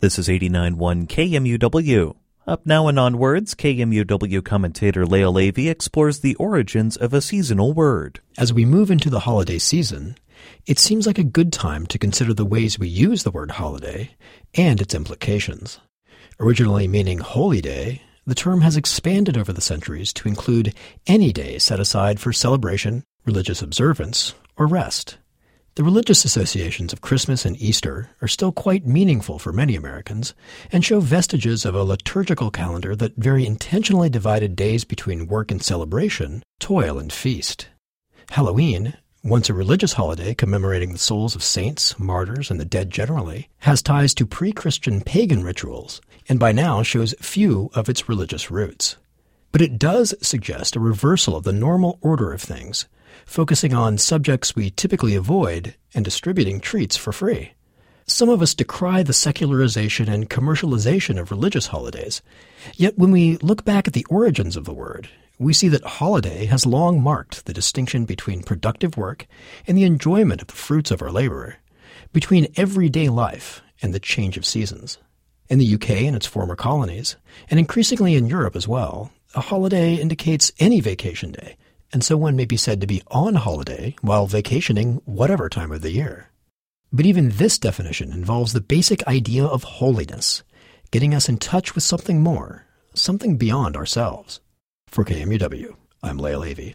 This is 89.1 KMUW. Up now and OnWords, KMUW commentator Lael Ewy explores the origins of a seasonal word. As we move into the holiday season, it seems like a good time to consider the ways we use the word holiday and its implications. Originally meaning holy day, the term has expanded over the centuries to include any day set aside for celebration, religious observance, or rest. The religious associations of Christmas and Easter are still quite meaningful for many Americans and show vestiges of a liturgical calendar that very intentionally divided days between work and celebration, toil and feast. Halloween, once a religious holiday commemorating the souls of saints, martyrs, and the dead generally, has ties to pre-Christian pagan rituals and by now shows few of its religious roots. But it does suggest a reversal of the normal order of things focusing on subjects we typically avoid and distributing treats for free. Some of us decry the secularization and commercialization of religious holidays. Yet when we look back at the origins of the word, we see that holiday has long marked the distinction between productive work and the enjoyment of the fruits of our labor, between everyday life and the change of seasons. In the UK and its former colonies, and increasingly in Europe as well, a holiday indicates any vacation day, and so one may be said to be on holiday while vacationing whatever time of the year. But even this definition involves the basic idea of holiness, getting us in touch with something more, something beyond ourselves. For KMUW, I'm Lael Ewy.